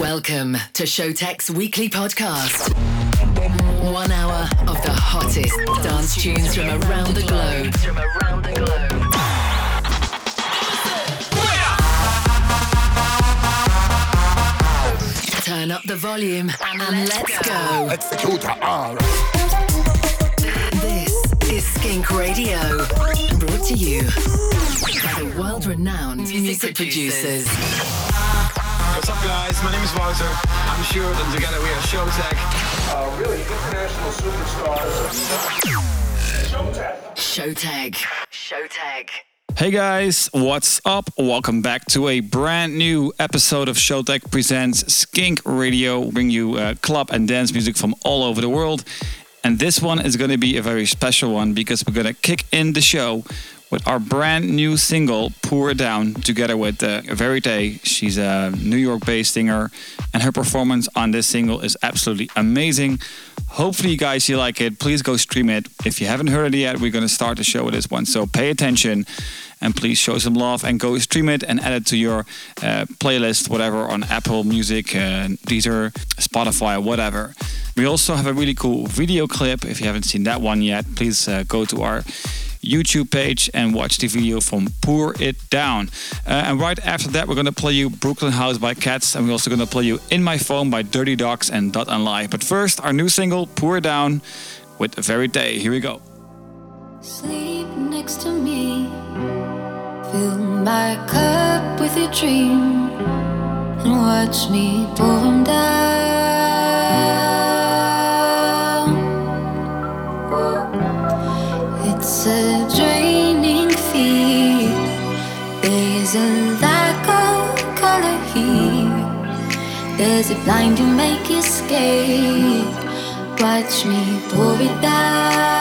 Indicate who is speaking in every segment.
Speaker 1: Welcome to Showtek's weekly podcast. One hour of the hottest dance tunes from around the globe. Turn up the volume and let's go.
Speaker 2: Executor R.
Speaker 1: This is Skink Radio, brought to you by the world-renowned music producers.
Speaker 3: What's up, guys? My name is Wouter. I'm Sjoerd, and together we are Showtek.
Speaker 4: uh, really international superstars.
Speaker 1: Showtag. Showtag.
Speaker 5: Hey guys, what's up? Welcome back to a brand new episode of Showtek Presents Skink Radio, bring you uh, club and dance music from all over the world. And this one is going to be a very special one because we're going to kick in the show with our brand new single, Pour It Down, together with uh, Verite. She's a New York based singer, and her performance on this single is absolutely amazing. Hopefully, you guys, you like it. Please go stream it. If you haven't heard it yet, we're going to start the show with this one. So pay attention and please show some love and go stream it and add it to your uh, playlist, whatever, on Apple Music, uh, Deezer, Spotify, whatever. We also have a really cool video clip. If you haven't seen that one yet, please uh, go to our YouTube page and watch the video from Pour It Down. Uh, and right after that, we're going to play you Brooklyn House by Cats, and we're also going to play you In My Phone by Dirty Dogs and Dot and Lie. But first, our new single, Pour It Down, with Verite. Here we go.
Speaker 6: Sleep next to me. Fill my cup with your dream. And watch me pour 'em down. It's a draining feat. There's a lack of color here. There's a blind you make escape. Watch me pour it down.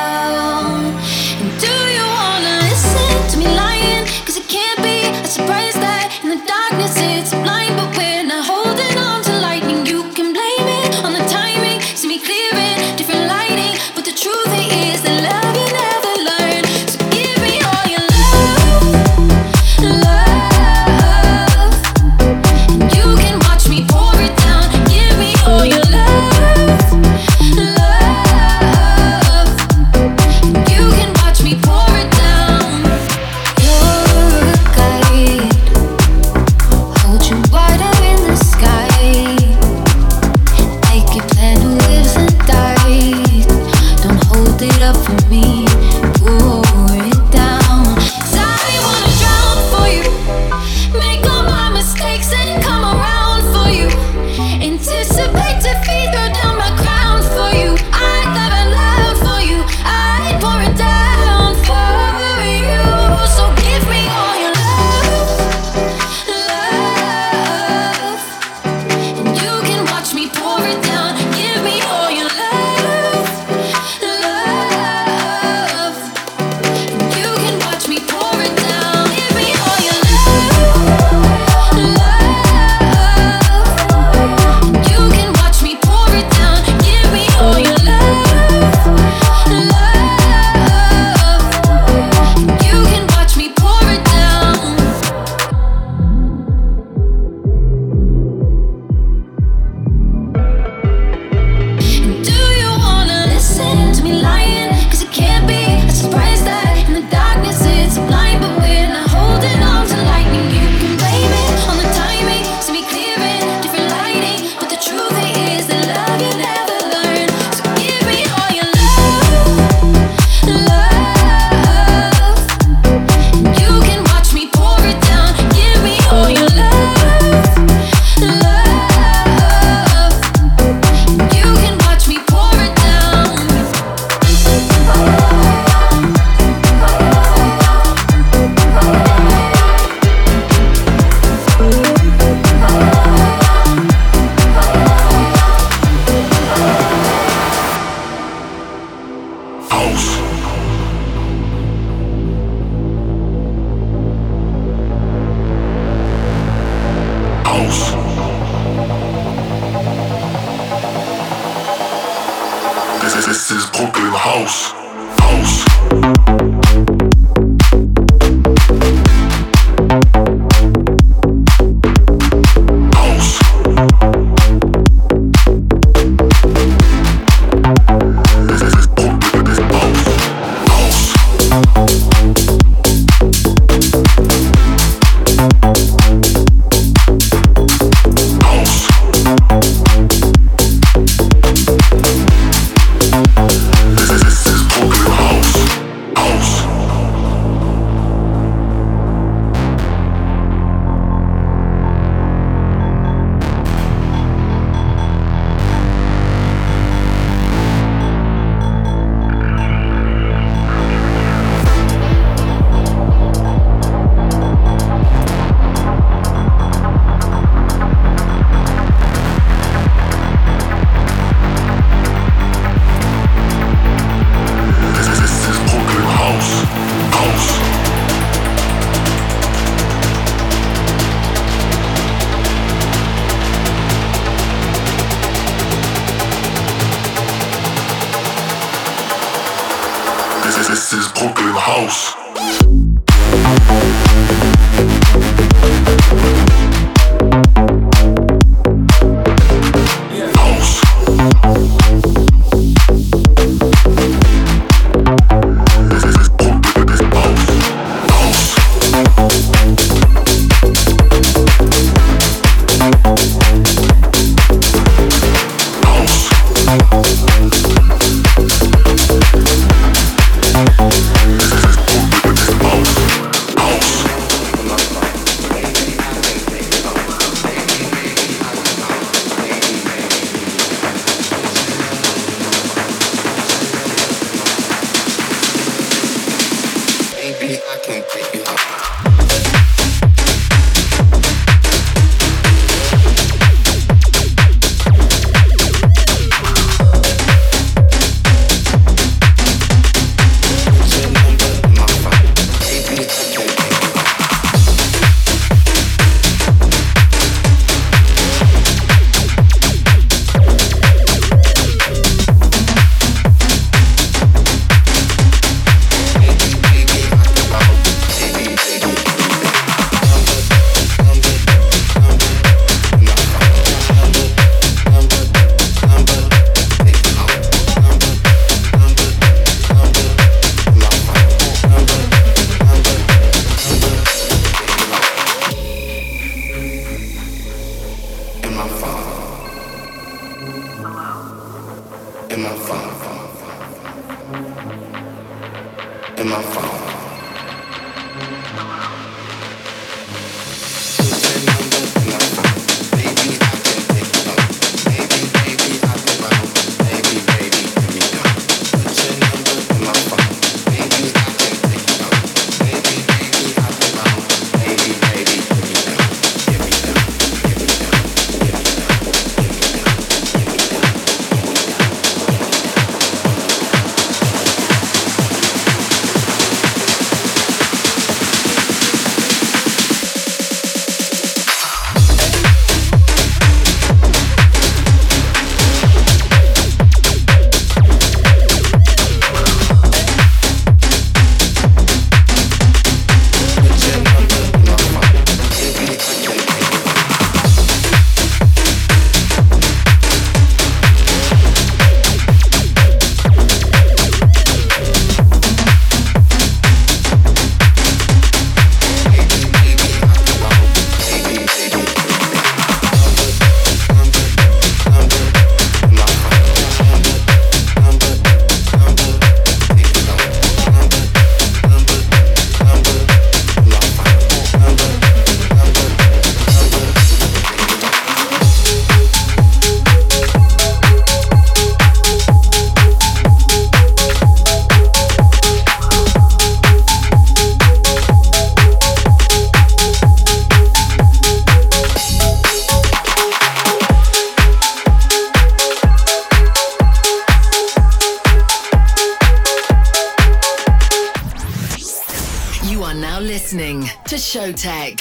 Speaker 1: Showtek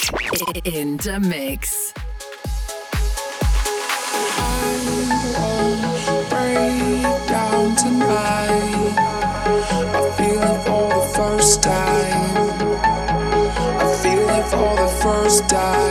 Speaker 1: in the mix.
Speaker 7: down tonight. I feel it for the first time. I feel it for the first time.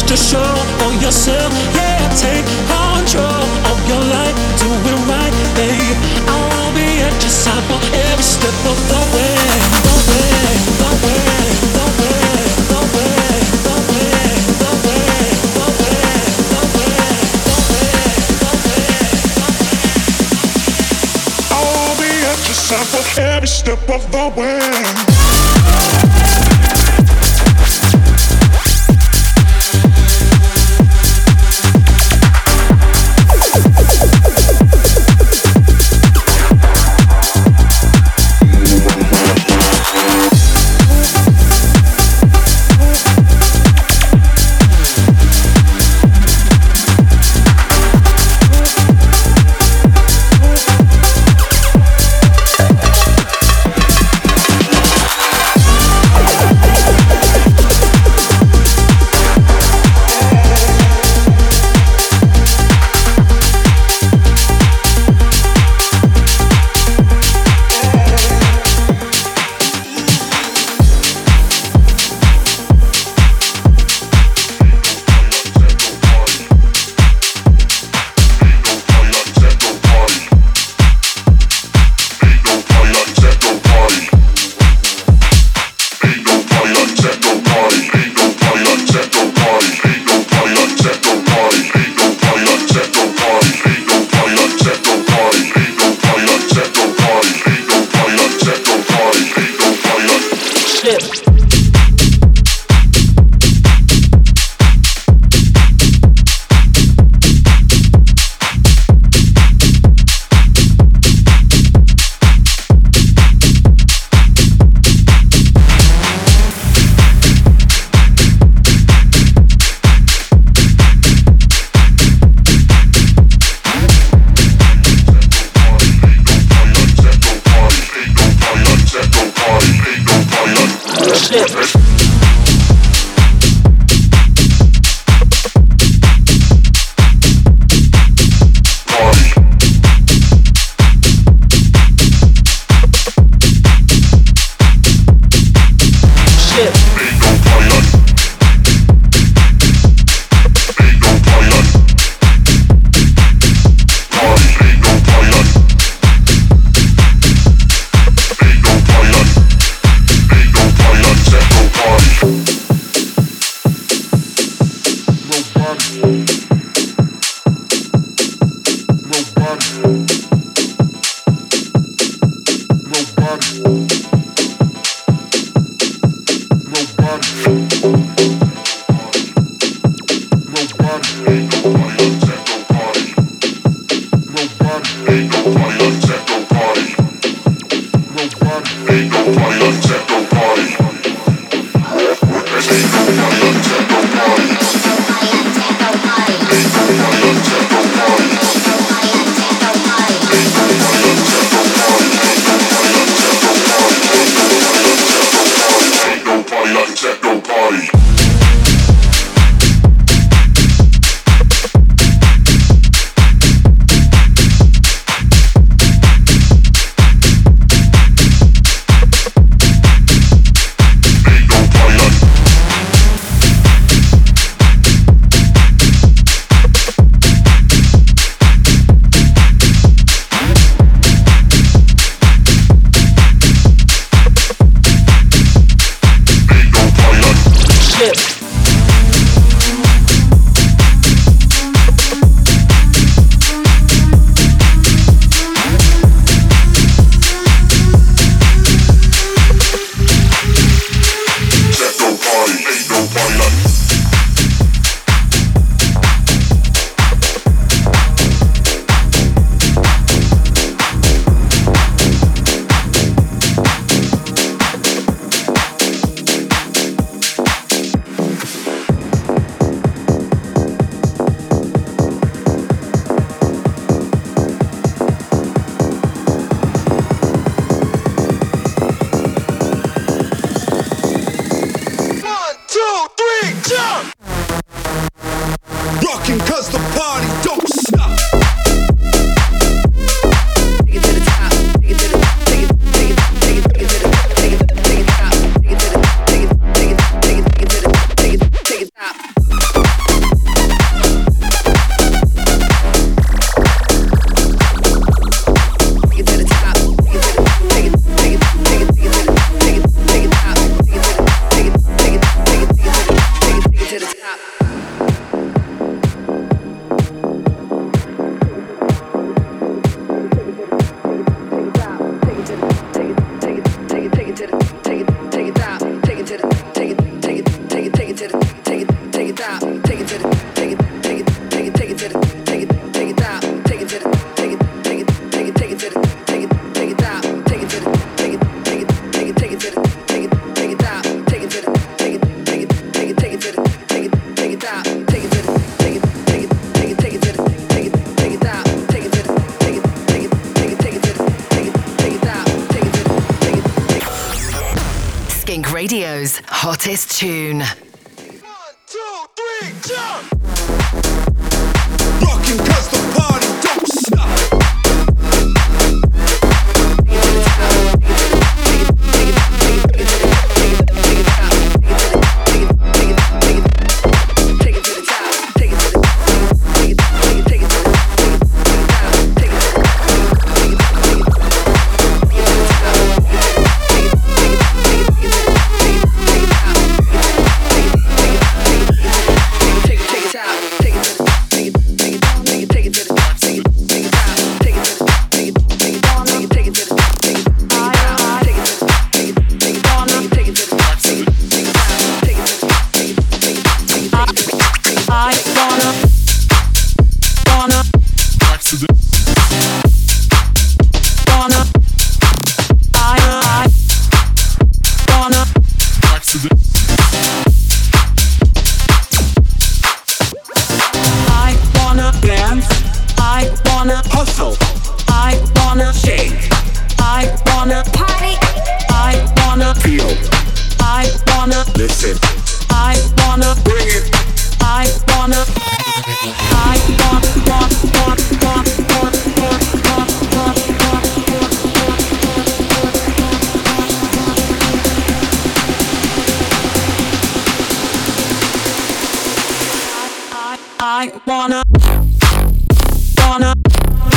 Speaker 8: To show for yourself. Yeah, take
Speaker 9: radio's hottest tune.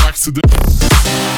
Speaker 5: Yes, we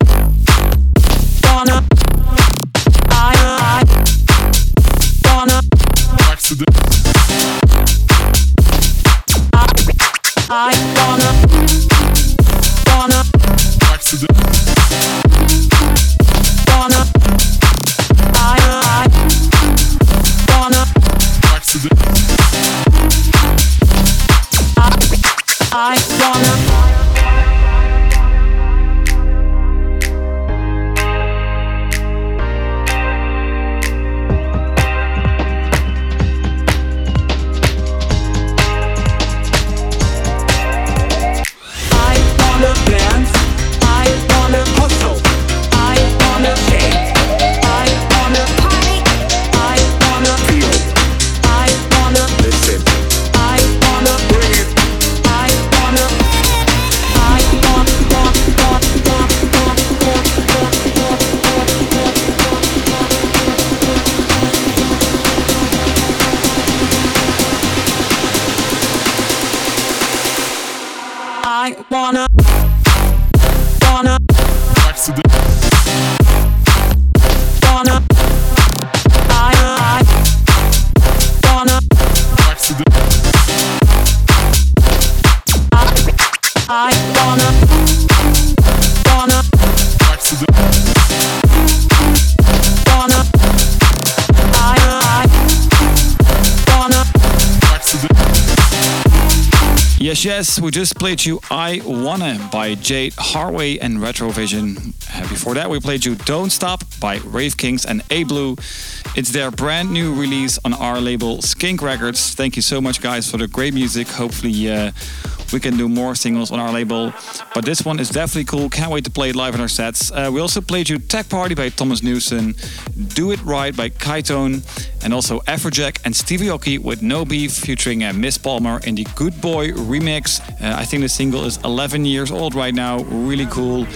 Speaker 5: just played you I Wanna by Jade Harway and Retrovision. Uh, before that, we played you Don't Stop by Rave Kings and A Blue. It's their brand new release on our label Skink Records. Thank you so much, guys, for the great music. Hopefully, uh, we can do more singles on our label. But this one is definitely cool. Can't wait to play it live in our sets. Uh, we also played you Tech Party by Thomas Newson, Do It Right by Kaitone, and also Afrojack and Steve Aoki with No Beef featuring uh, Miss Palmer in the Good Boy remix. Uh, I think the single is 11 years old right now. Really cool.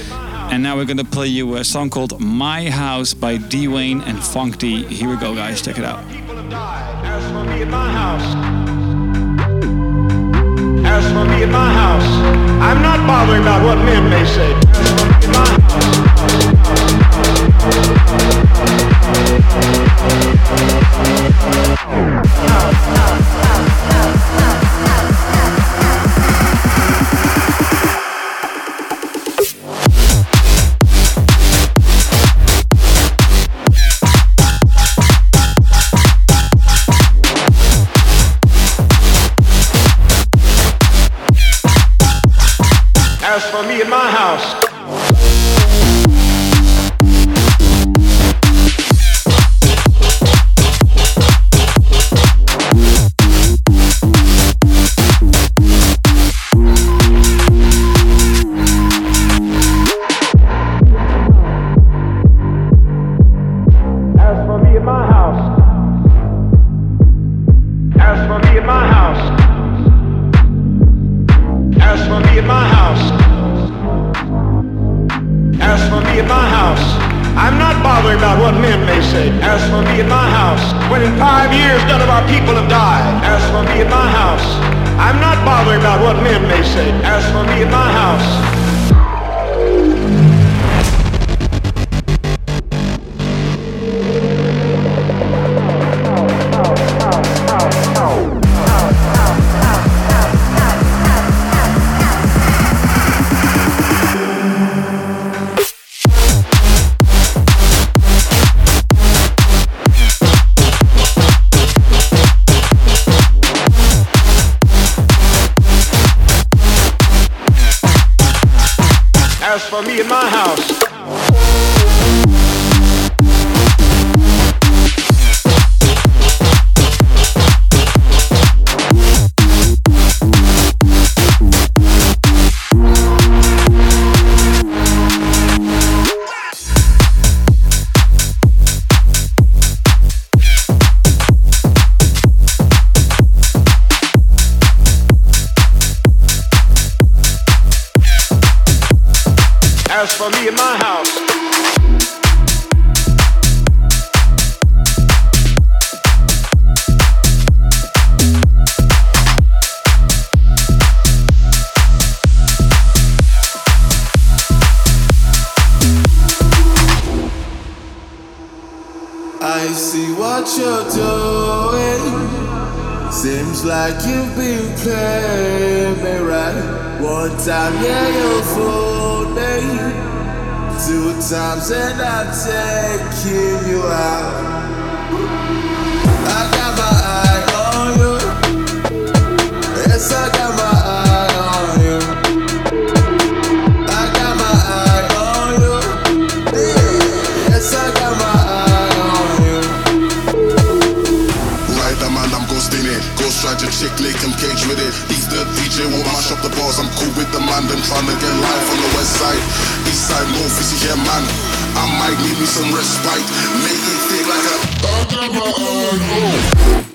Speaker 5: And now we're gonna play you a song called My House by D Wayne and Funk D. Here we go, guys. Check it out.
Speaker 10: As for me in my house, I'm not bothering about what men may say. As
Speaker 4: years none of our people have died. As for me and my house, I'm not bothering about what men may say. As for me and my house, your. I might give me
Speaker 11: some respite. Make it thick like a.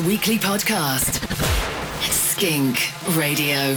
Speaker 11: Weekly podcast, Skink Radio.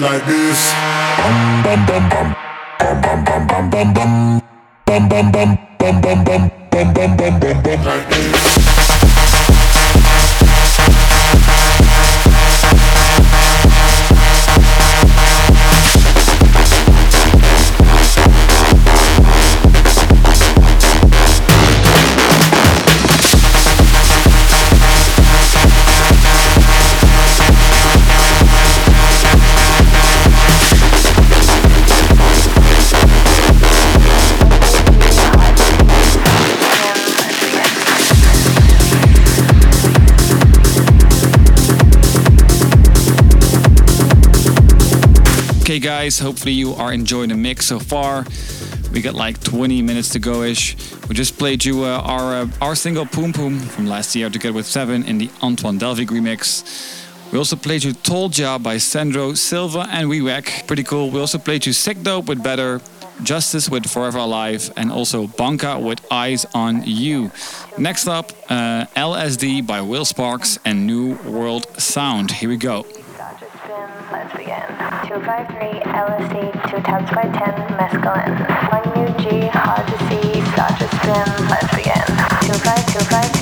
Speaker 1: by Showtek.
Speaker 5: guys. Hopefully, you are enjoying the mix so far. We got like 20 minutes to go ish. We just played you uh, our uh, our single Poom Poom from last year together with Sevenn in the Antoine Delvig remix. We also played you Told Ya by Sandro Silva and Wewak. Pretty cool. We also played you Sikdope with Better, Justice with Forever Alive, and also Banka with Eyes on You. Next up, uh, LSD by Will Sparks and New World Sound. Here we go.
Speaker 12: Let's begin. 253 LSD, 2 times by 10 mescaline. 1 UG, hard to see, start to spin. Let's begin. 2525253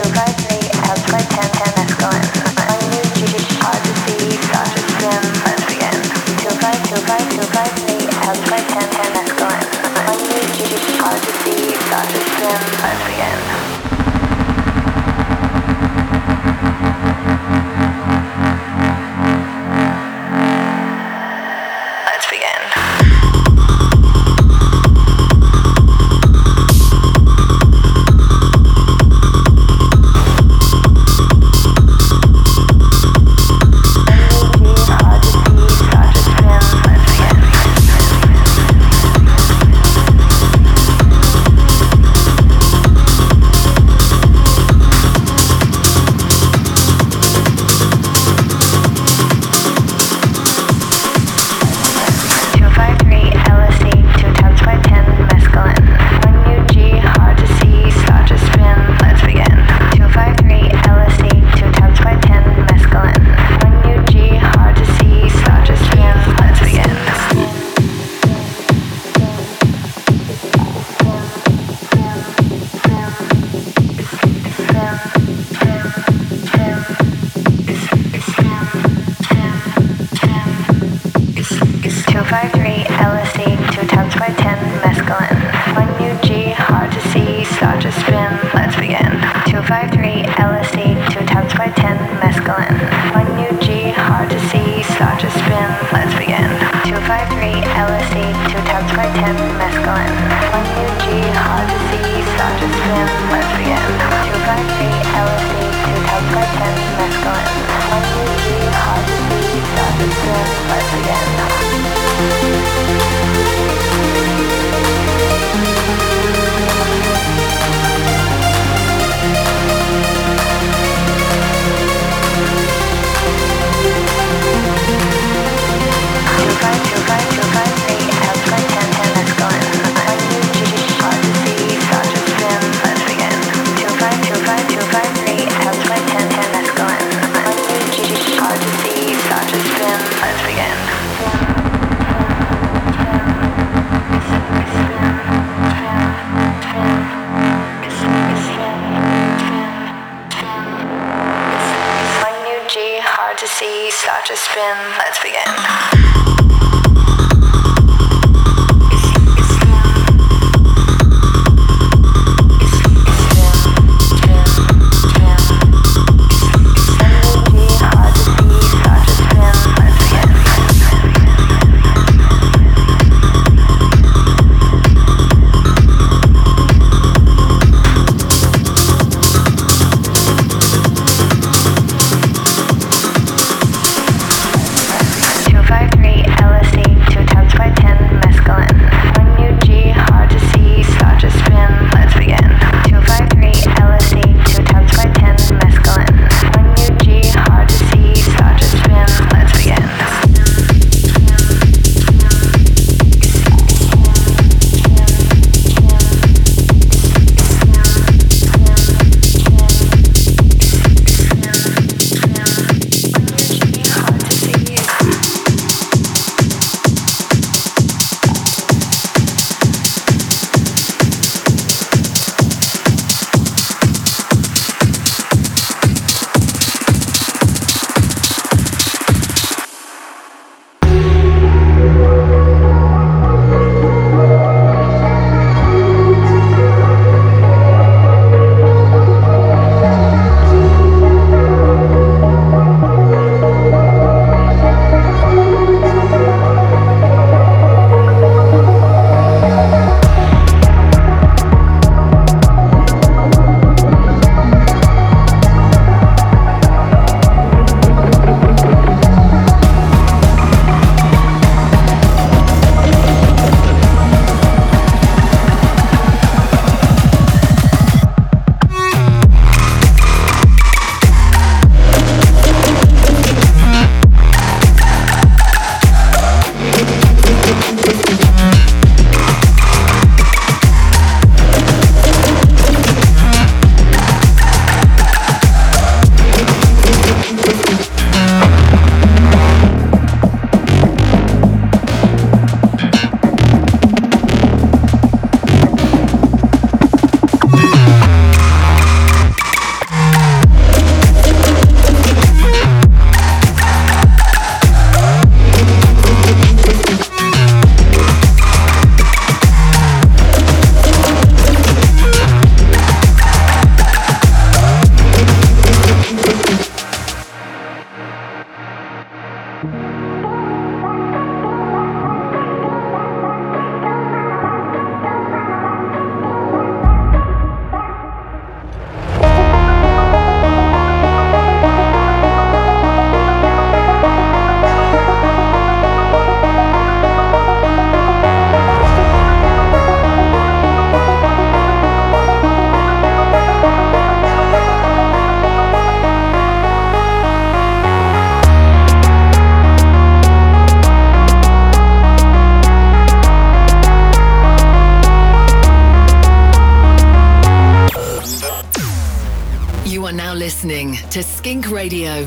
Speaker 12: to
Speaker 1: Skink Radio.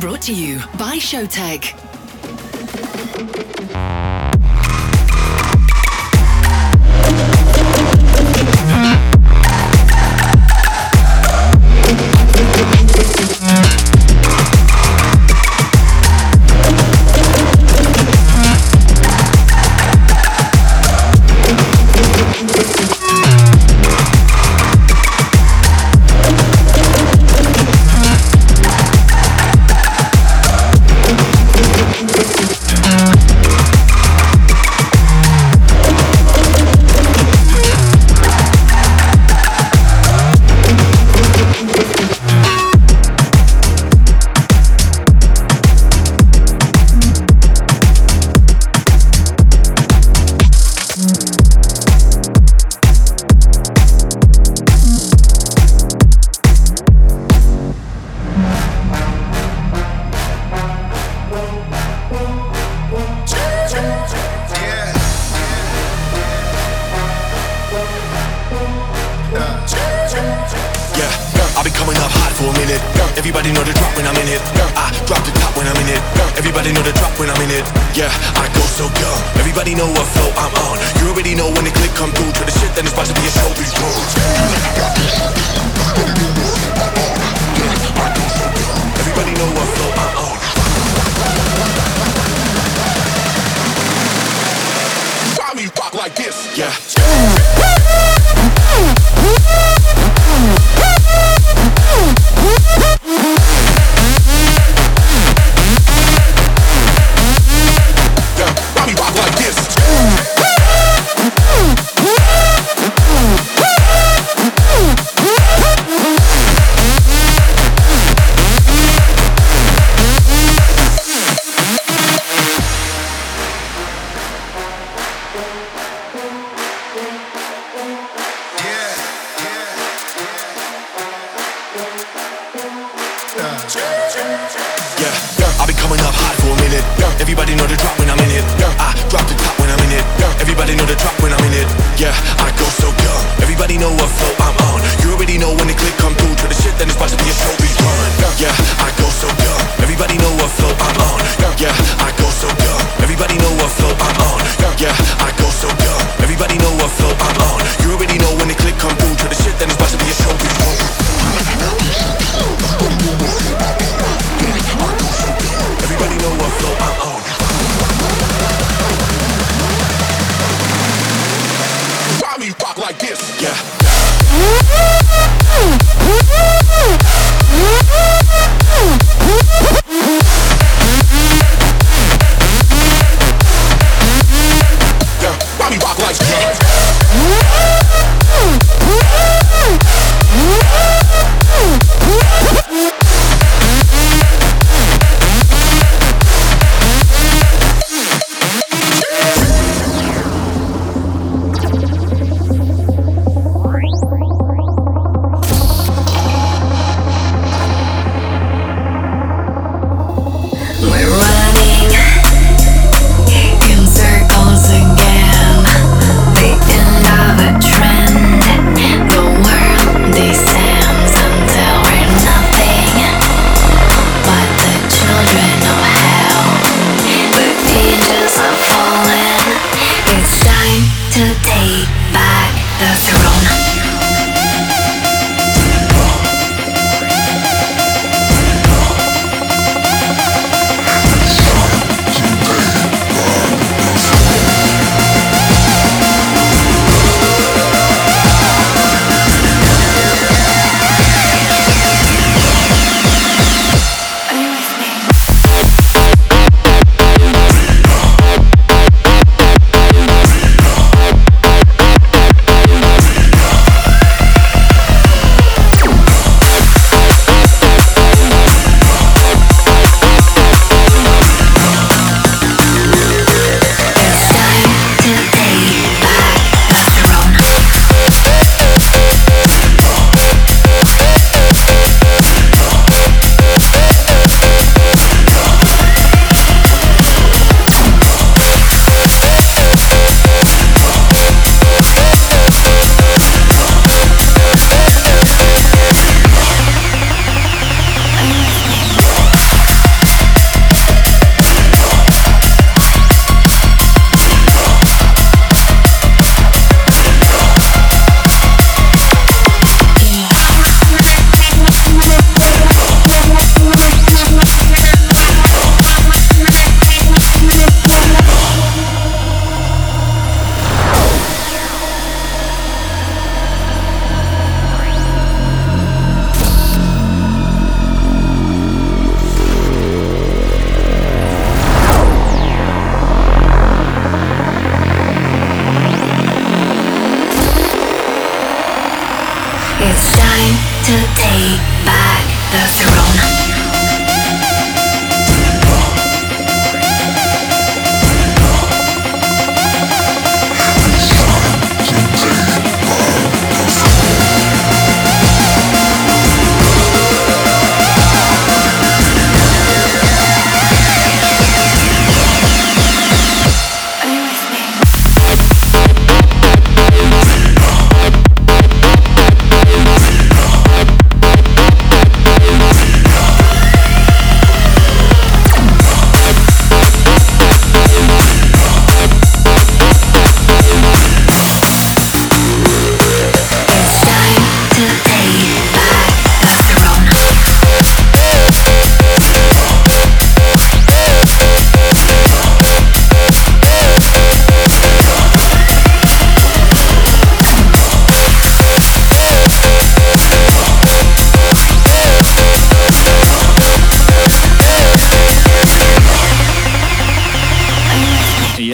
Speaker 1: Brought to you by Showtek.
Speaker 13: Everybody know the drop when I'm in it. I drop the top when I'm in it. Everybody know the drop when I'm in it. Yeah, I go so dumb. Everybody know what flow I'm on. You already know when the click come through. Try the shit, then it's about to be a show. These roads. Everybody know what flow on. Why me rock like this? Yeah.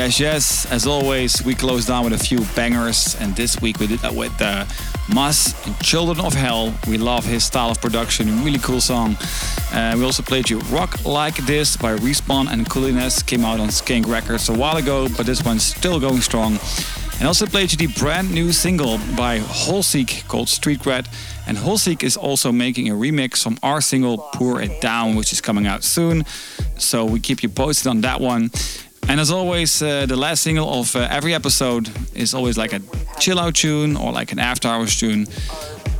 Speaker 5: Yes, yes. As always, we close down with a few bangers, and this week we did that with uh, Mas and Children of Hell. We love his style of production, really cool song. Uh, we also played you Rock Like This by Respawn and Cooliness, came out on Skink Records a while ago, but this one's still going strong. And also played you the brand new single by Holseek called Street Red. And Holseek is also making a remix from our single Pour It Down, which is coming out soon. So we keep you posted on that one. And as always, uh, the last single of uh, every episode is always like a chill out tune or like an after hours tune,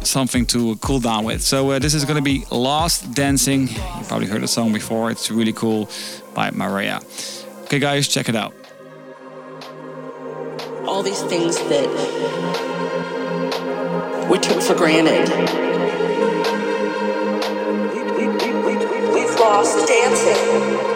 Speaker 5: something to cool down with. So uh, this is going to be Lost Dancing. You probably heard the song before. It's really cool by Maria. Okay, guys, check it out.
Speaker 14: All these things that we took for granted. We, we, we, we, we've lost dancing.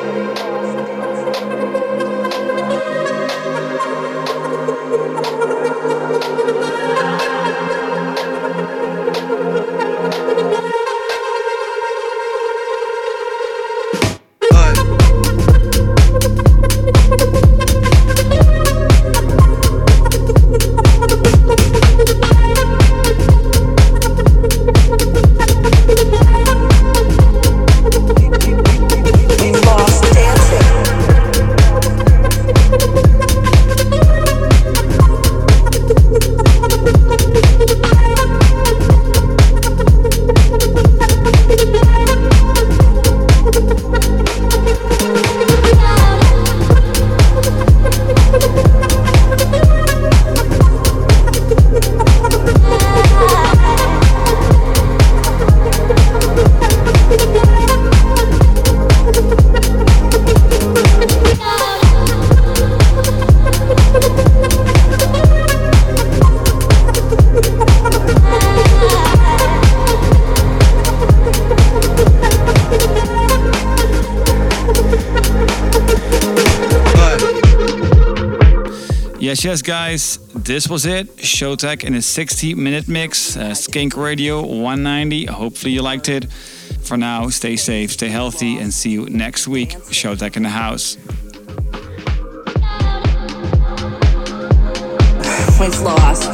Speaker 5: Yes, guys, this was it. Showtek in a 60 minute mix. Uh, Skink Radio 190. Hopefully, you liked it. For now, stay safe, stay healthy, and see you next week. Showtek in the house.
Speaker 14: We've lost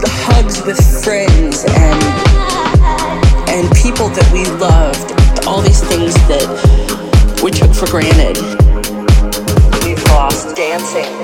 Speaker 14: the hugs with friends and and people that we loved. All these things that we took for granted. We've lost dancing.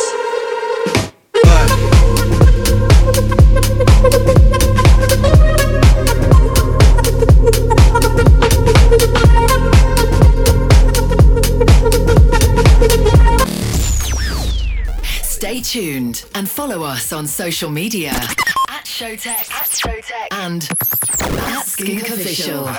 Speaker 1: Follow us on social media at Showtek, at Showtek, and at.
Speaker 2: Skink official.